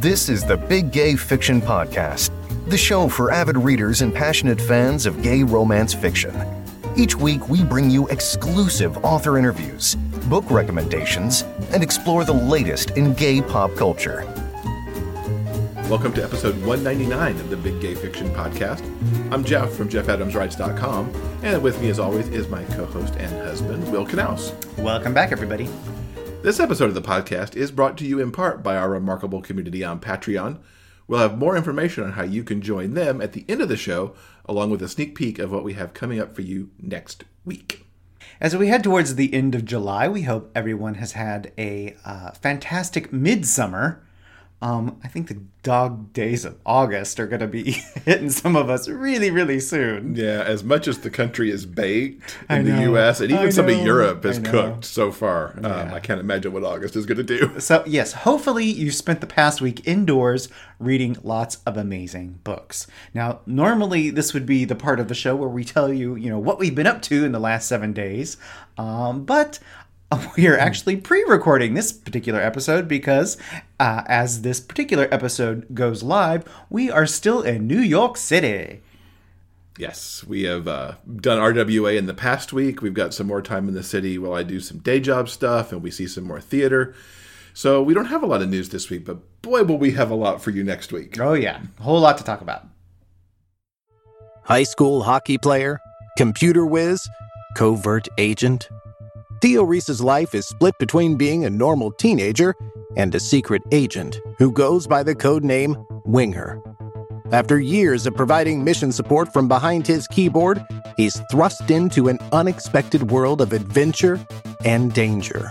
This is the Big Gay Fiction Podcast, the show for avid readers and passionate fans of gay romance fiction. Each week, we bring you exclusive author interviews, book recommendations, and explore the latest in gay pop culture. Welcome to episode 199 of the Big Gay Fiction Podcast. I'm Jeff from JeffAdamsWrites.com, and with me, as always, is my co host and husband, Will Knauss. Welcome back, everybody. This episode of the podcast is brought to you in part by our remarkable community on Patreon. We'll have more information on how you can join them at the end of the show, along with a sneak peek of what we have coming up for you next week. As we head towards the end of July, we hope everyone has had a uh, fantastic midsummer. Um, I think the dog days of August are going to be hitting some of us really, really soon. Yeah, as much as the country is baked in the. U.S. and even some of. Europe is cooked so far, um, Yeah. I can't imagine what August is going to do. So, yes, hopefully you spent the past week indoors reading lots of amazing books. Now, normally this would be the part of the show where we tell you, you know, what we've been up to in the last seven days. Um, but we are actually pre-recording this particular episode because uh, as this particular episode goes live, we are still in New York City. Yes, we have uh, done RWA in the past week. We've got some more time in the city while I do some day job stuff and we see some more theater. So we don't have a lot of news this week, but boy, will we have a lot for you next week. Oh yeah, a whole lot to talk about. High school hockey player, computer whiz, covert agent. Theo Reese's life is split between being a normal teenager and a secret agent who goes by the code name Winger. After years of providing mission support from behind his keyboard, he's thrust into an unexpected world of adventure and danger.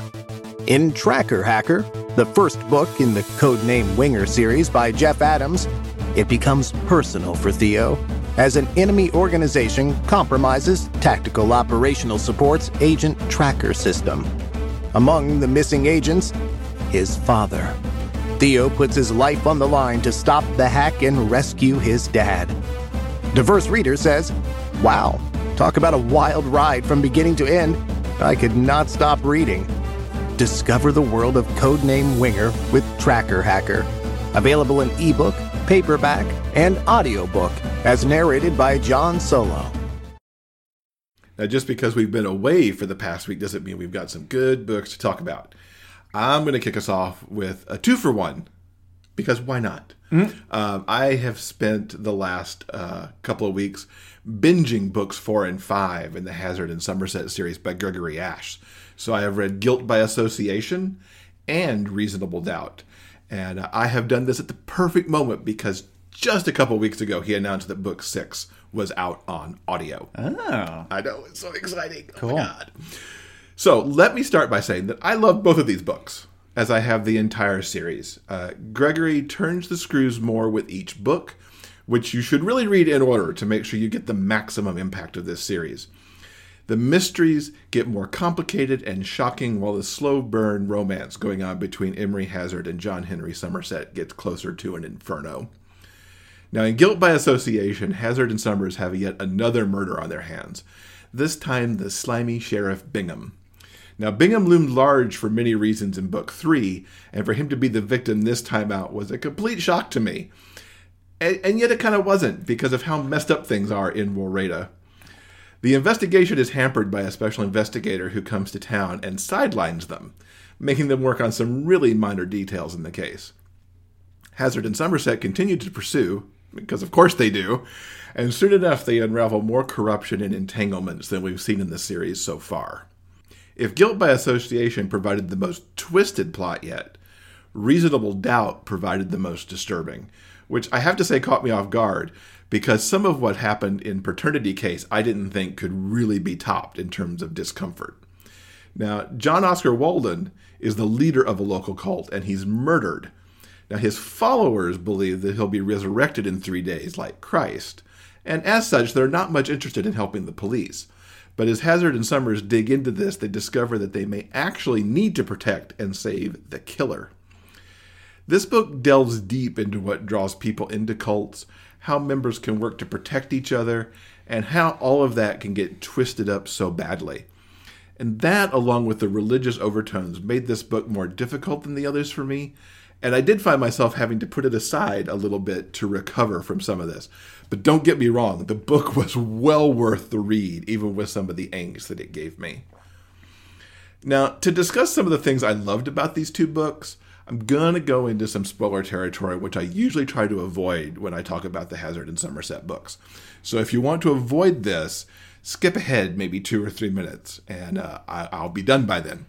In Tracker Hacker, the first book in the Codename Winger series by Jeff Adams, it becomes personal for Theo as an enemy organization compromises Tactical Operational Support's agent tracker system. Among the missing agents, his father. Theo puts his life on the line to stop the hack and rescue his dad. Diverse Reader says, Wow, talk about a wild ride from beginning to end. I could not stop reading. Discover the world of Codename Winger with Tracker Hacker. Available in ebook, paperback, and audiobook, as narrated by John Solo. Now, just because we've been away for the past week doesn't mean we've got some good books to talk about. I'm going to kick us off with a two for one, because why not? Um, I have spent the last uh, couple of weeks binging books four and five in the Hazard and Somerset series by Gregory Ashe. So I have read Guilt by Association and Reasonable Doubt. And uh, I have done this at the perfect moment because just a couple weeks ago he announced that book six was out on audio. Oh, I know, it's so exciting. Oh Cool. my God. So let me start by saying that I love both of these books, as I have the entire series. Uh, Gregory turns the screws more with each book, which you should really read in order to make sure you get the maximum impact of this series. The mysteries get more complicated and shocking while the slow burn romance going on between Emery Hazard and John Henry Somerset gets closer to an inferno. Now, in Guilt by Association, Hazard and Somers have yet another murder on their hands. This time, the slimy Sheriff Bingham. Now, Bingham loomed large for many reasons in Book 3, and for him to be the victim this time out was a complete shock to me. And, and yet it kind of wasn't, because of how messed up things are in Wahredua. The investigation is hampered by a special investigator who comes to town and sidelines them, making them work on some really minor details in the case. Hazard and Somerset continue to pursue, because of course they do, and soon enough they unravel more corruption and entanglements than we've seen in the series so far. If Guilt by Association provided the most twisted plot yet, Reasonable Doubt provided the most disturbing, which I have to say caught me off guard because some of what happened in Paternity Case I didn't think could really be topped in terms of discomfort. Now, John Oscar Walden is the leader of a local cult and he's murdered. Now, his followers believe that he'll be resurrected in three days like Christ, and as such, they're not much interested in helping the police. But as Hazard and Somers dig into this, they discover that they may actually need to protect and save the killer. This book delves deep into what draws people into cults, how members can work to protect each other, and how all of that can get twisted up so badly. And that, along with the religious overtones, made this book more difficult than the others for me, And I did find myself having to put it aside a little bit to recover from some of this. But don't get me wrong, the book was well worth the read, even with some of the angst that it gave me. Now, to discuss some of the things I loved about these two books, I'm going to go into some spoiler territory, which I usually try to avoid when I talk about the Hazard and Somerset books. So if you want to avoid this, skip ahead maybe two or three minutes, and uh, I- will be done by then.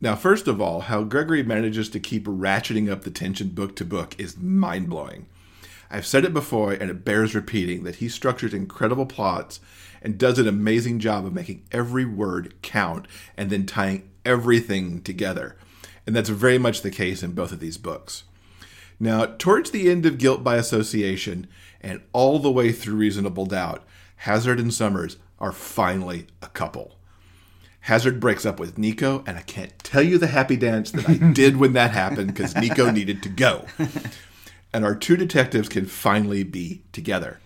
Now, first of all, how Gregory manages to keep ratcheting up the tension book to book is mind blowing. I've said it before, and it bears repeating that he structures incredible plots and does an amazing job of making every word count and then tying everything together. And that's very much the case in both of these books. Now, towards the end of Guilt by Association and all the way through Reasonable Doubt, Hazard and Somers are finally a couple. Hazard breaks up with Nico, and I can't tell you the happy dance that I did when that happened because Nico needed to go. And our two detectives can finally be together.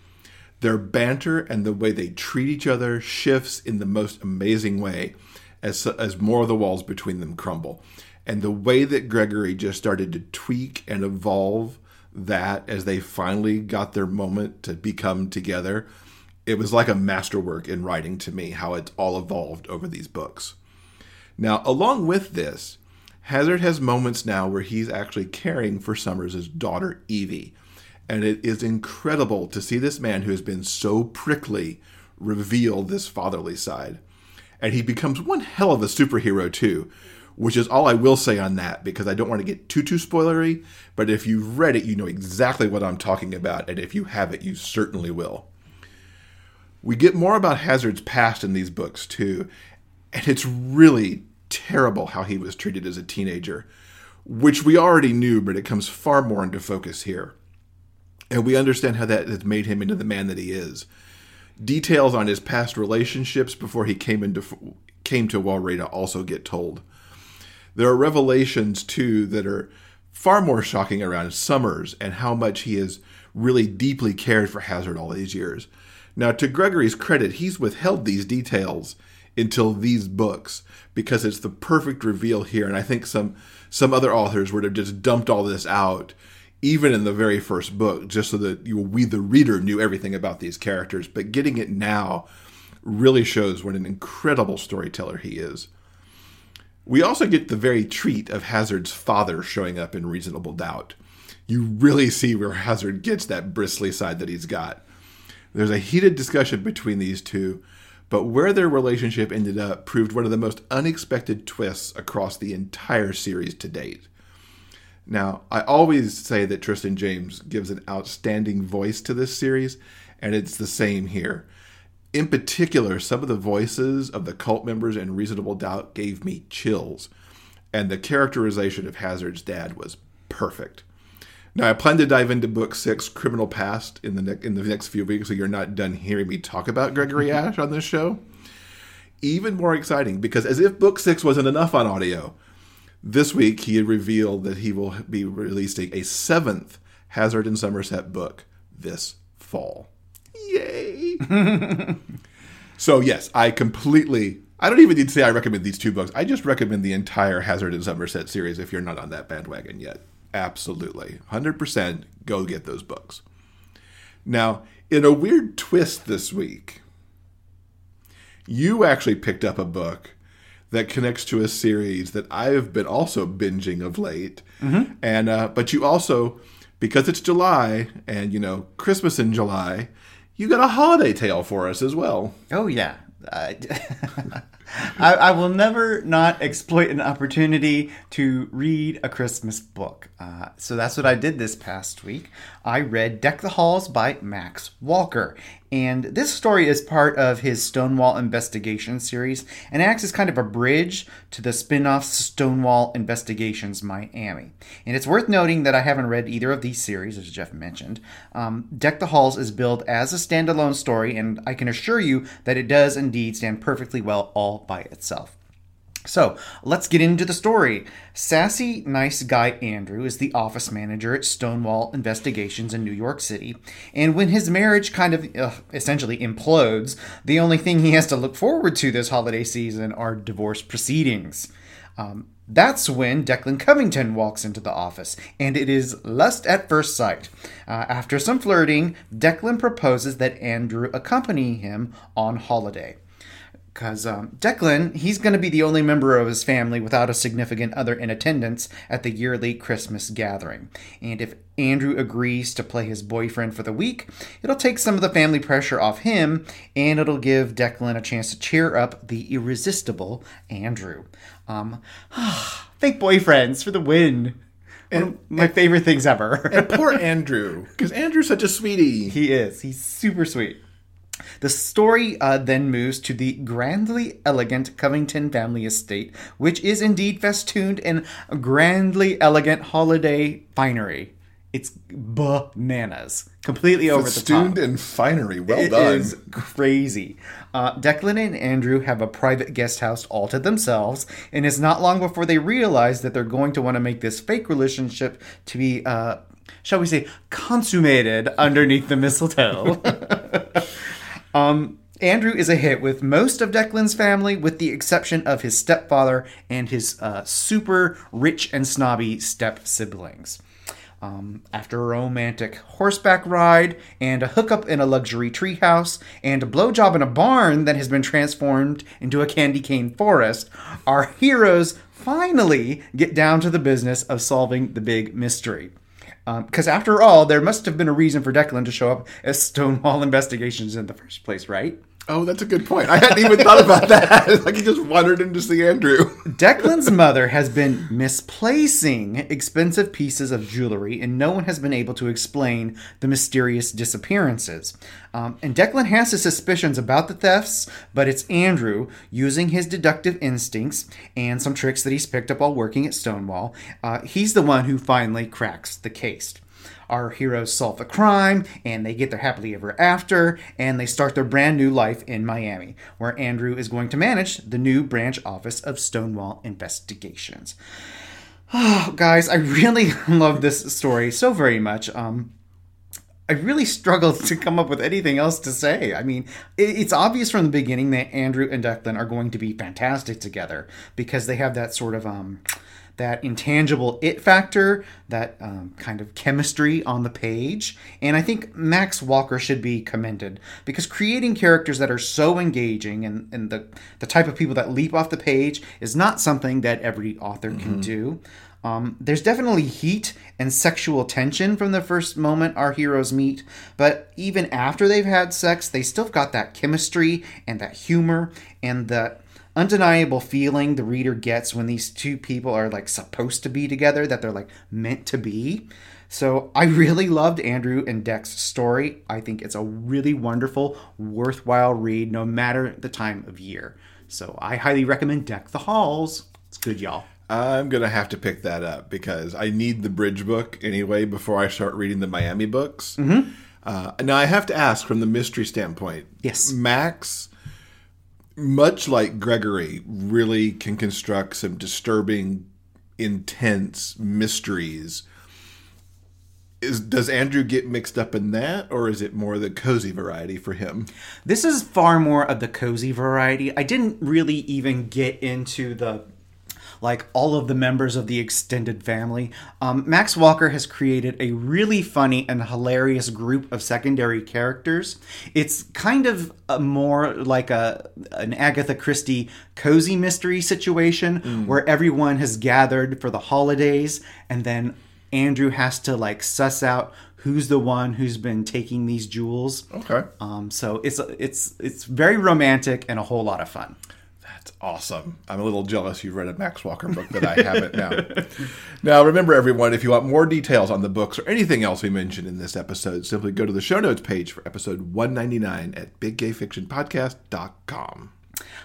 Their banter and the way they treat each other shifts in the most amazing way as, as more of the walls between them crumble. And the way that Gregory just started to tweak and evolve that as they finally got their moment to become together it was like a masterwork in writing to me how it's all evolved over these books. Now, along with this, Hazard has moments now where he's actually caring for Somers' daughter, Evie. And it is incredible to see this man who has been so prickly reveal this fatherly side. And he becomes one hell of a superhero, too, which is all I will say on that because I don't want to get too, too spoilery. But if you've read it, you know exactly what I'm talking about. And if you have it, you certainly will. We get more about Hazard's past in these books, too, and it's really terrible how he was treated as a teenager, which we already knew, but it comes far more into focus here. And we understand how that has made him into the man that he is. Details on his past relationships before he came into came to Wahredua also get told. There are revelations too that are far more shocking around Somers and how much he has really deeply cared for Hazard all these years. Now, to Gregory's credit, he's withheld these details until these books because it's the perfect reveal here. And I think some some other authors would have just dumped all this out, even in the very first book, just so that you, we, the reader, knew everything about these characters. But getting it now really shows what an incredible storyteller he is. We also get the very treat of Hazard's father showing up in Reasonable Doubt. You really see where Hazard gets that bristly side that he's got. There's a heated discussion between these two, but where their relationship ended up proved one of the most unexpected twists across the entire series to date. Now, I always say that Tristan James gives an outstanding voice to this series, and it's the same here. In particular, some of the voices of the cult members in Reasonable Doubt gave me chills, and the characterization of Hazard's dad was perfect. Now, I plan to dive into book six, Criminal Past, in the ne- in the next few weeks, so you're not done hearing me talk about Gregory Ashe on this show. Even more exciting, because as if book six wasn't enough on audio, this week he had revealed that he will be releasing a seventh Hazard and Somerset book this fall. Yay! so yes, I completely. I don't even need to say I recommend these two books. I just recommend the entire Hazard and Somerset series if you're not on that bandwagon yet. Absolutely. 100% go get those books. Now, in a weird twist this week, you actually picked up a book that connects to a series that I've been also binging of late. Mm-hmm. And uh, but you also because it's July and you know Christmas in July, you got a holiday tale for us as well. Oh yeah. I, I, will never not exploit an opportunity to read a Christmas book. Uh, so that's what I did this past week. I read Deck the Halls by Max Walker. And this story is part of his Stonewall Investigation series and acts as kind of a bridge to the spin off Stonewall Investigations Miami. And it's worth noting that I haven't read either of these series, as Jeff mentioned. Um, Deck the Halls is billed as a standalone story, and I can assure you that it does indeed stand perfectly well all by itself. So let's get into the story. Sassy, nice guy Andrew is the office manager at Stonewall Investigations in New York City. And when his marriage kind of uh, essentially implodes, the only thing he has to look forward to this holiday season are divorce proceedings. Um, That's when Declan Covington walks into the office, and it is lust at first sight. Uh, after some flirting, Declan proposes that Andrew accompany him on holiday because um, Declan, he's going to be the only member of his family without a significant other in attendance at the yearly Christmas gathering. And if Andrew agrees to play his boyfriend for the week, it'll take some of the family pressure off him, and it'll give Declan a chance to cheer up the irresistible Andrew. Um, fake boyfriends for the win. One of my favorite things ever. And poor Andrew, because Andrew's such a sweetie. He is. He's super sweet. The story uh, then moves to the grandly elegant Covington family estate, which is indeed festooned in grandly elegant holiday finery. It's bananas, completely over the top. Festooned in finery. Well It done. is crazy. Uh, Declan and Andrew have a private guest house all to themselves, and it's not long before they realize that they're going to want to make this fake relationship to be, uh, shall we say, consummated underneath the mistletoe. um, Andrew is a hit with most of Declan's family, with the exception of his stepfather and his uh, super rich and snobby step siblings. Um, after a romantic horseback ride and a hookup in a luxury treehouse and a blowjob in a barn that has been transformed into a candy cane forest, our heroes finally get down to the business of solving the big mystery. Um, because after all, there must have been a reason for Declan to show up at Stonewall Investigations in the first place, right? Oh, that's a good point. I hadn't even thought about that. like he just wandered in to see Andrew. Declan's mother has been misplacing expensive pieces of jewelry, and no one has been able to explain the mysterious disappearances. Um, and Declan has his suspicions about the thefts, but it's Andrew, using his deductive instincts and some tricks that he's picked up while working at Stonewall. Uh, he's the one who finally cracks the case. Our heroes solve the crime and they get their happily ever after and they start their brand new life in Miami, where Andrew is going to manage the new branch office of Stonewall Investigations. Oh, guys, I really love this story so very much. Um, I really struggled to come up with anything else to say. I mean, it's obvious from the beginning that Andrew and Declan are going to be fantastic together because they have that sort of um, that intangible it factor, that um, kind of chemistry on the page. And I think Max Walker should be commended because creating characters that are so engaging and, and the, the type of people that leap off the page is not something that every author can do. Um, there's definitely heat and sexual tension from the first moment our heroes meet, but even after they've had sex, they still got that chemistry and that humor and that undeniable feeling the reader gets when these two people are like supposed to be together, that they're like meant to be. So I really loved Andrew and Deck's story. I think it's a really wonderful, worthwhile read no matter the time of year. So I highly recommend Deck the Halls. It's good, y'all. I'm gonna have to pick that up because I need the bridge book anyway before I start reading the Miami books. Mm-hmm. Uh, now I have to ask from the mystery standpoint. Yes. Max, much like Gregory, really can construct some disturbing, intense mysteries. Is does Andrew get mixed up in that, or is it more the cozy variety for him? This is far more of the cozy variety. I didn't really even get into the like all of the members of the extended family. Um, Max Walker has created a really funny and hilarious group of secondary characters. It's kind of a more like a an Agatha Christie cozy mystery situation where everyone has gathered for the holidays, and then Andrew has to like suss out who's the one who's been taking these jewels. Okay. Um, so it's it's it's very romantic and a whole lot of fun. That's awesome. I'm a little jealous you've read a Max Walker book that I haven't now. now, remember, everyone, if you want more details on the books or anything else we mentioned in this episode, simply go to the show notes page for episode 199 at biggayfictionpodcast.com.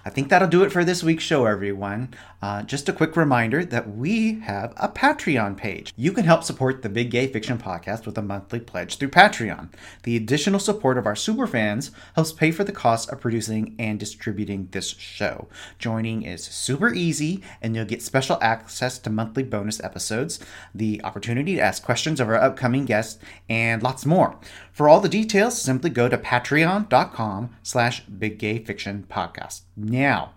I think that'll do it for this week's show, everyone. Uh, just a quick reminder that we have a Patreon page. You can help support the Big Gay Fiction Podcast with a monthly pledge through Patreon. The additional support of our super fans helps pay for the cost of producing and distributing this show. Joining is super easy, and you'll get special access to monthly bonus episodes, the opportunity to ask questions of our upcoming guests, and lots more. For all the details, simply go to patreon.com slash biggayfictionpodcast. Now,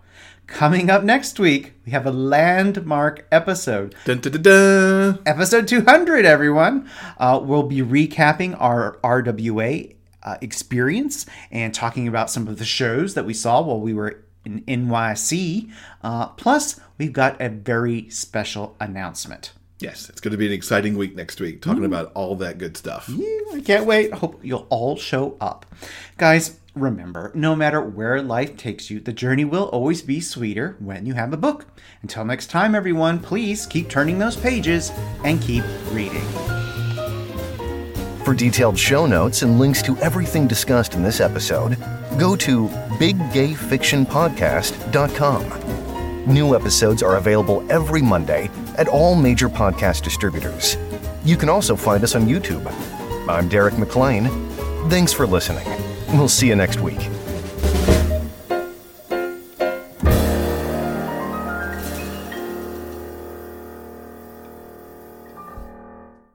Coming up next week, we have a landmark episode. Dun, dun, dun. Episode 200, everyone. Uh, we'll be recapping our RWA uh, experience and talking about some of the shows that we saw while we were in NYC. Uh, plus, we've got a very special announcement. Yes, it's going to be an exciting week next week, talking about all that good stuff. I can't wait. I hope you'll all show up. Guys, remember, no matter where life takes you, the journey will always be sweeter when you have a book. Until next time, everyone, please keep turning those pages and keep reading. For detailed show notes and links to everything discussed in this episode, go to biggayfictionpodcast.com. New episodes are available every Monday at all major podcast distributors. You can also find us on YouTube. I'm Derek McLean. Thanks for listening. We'll see you next week.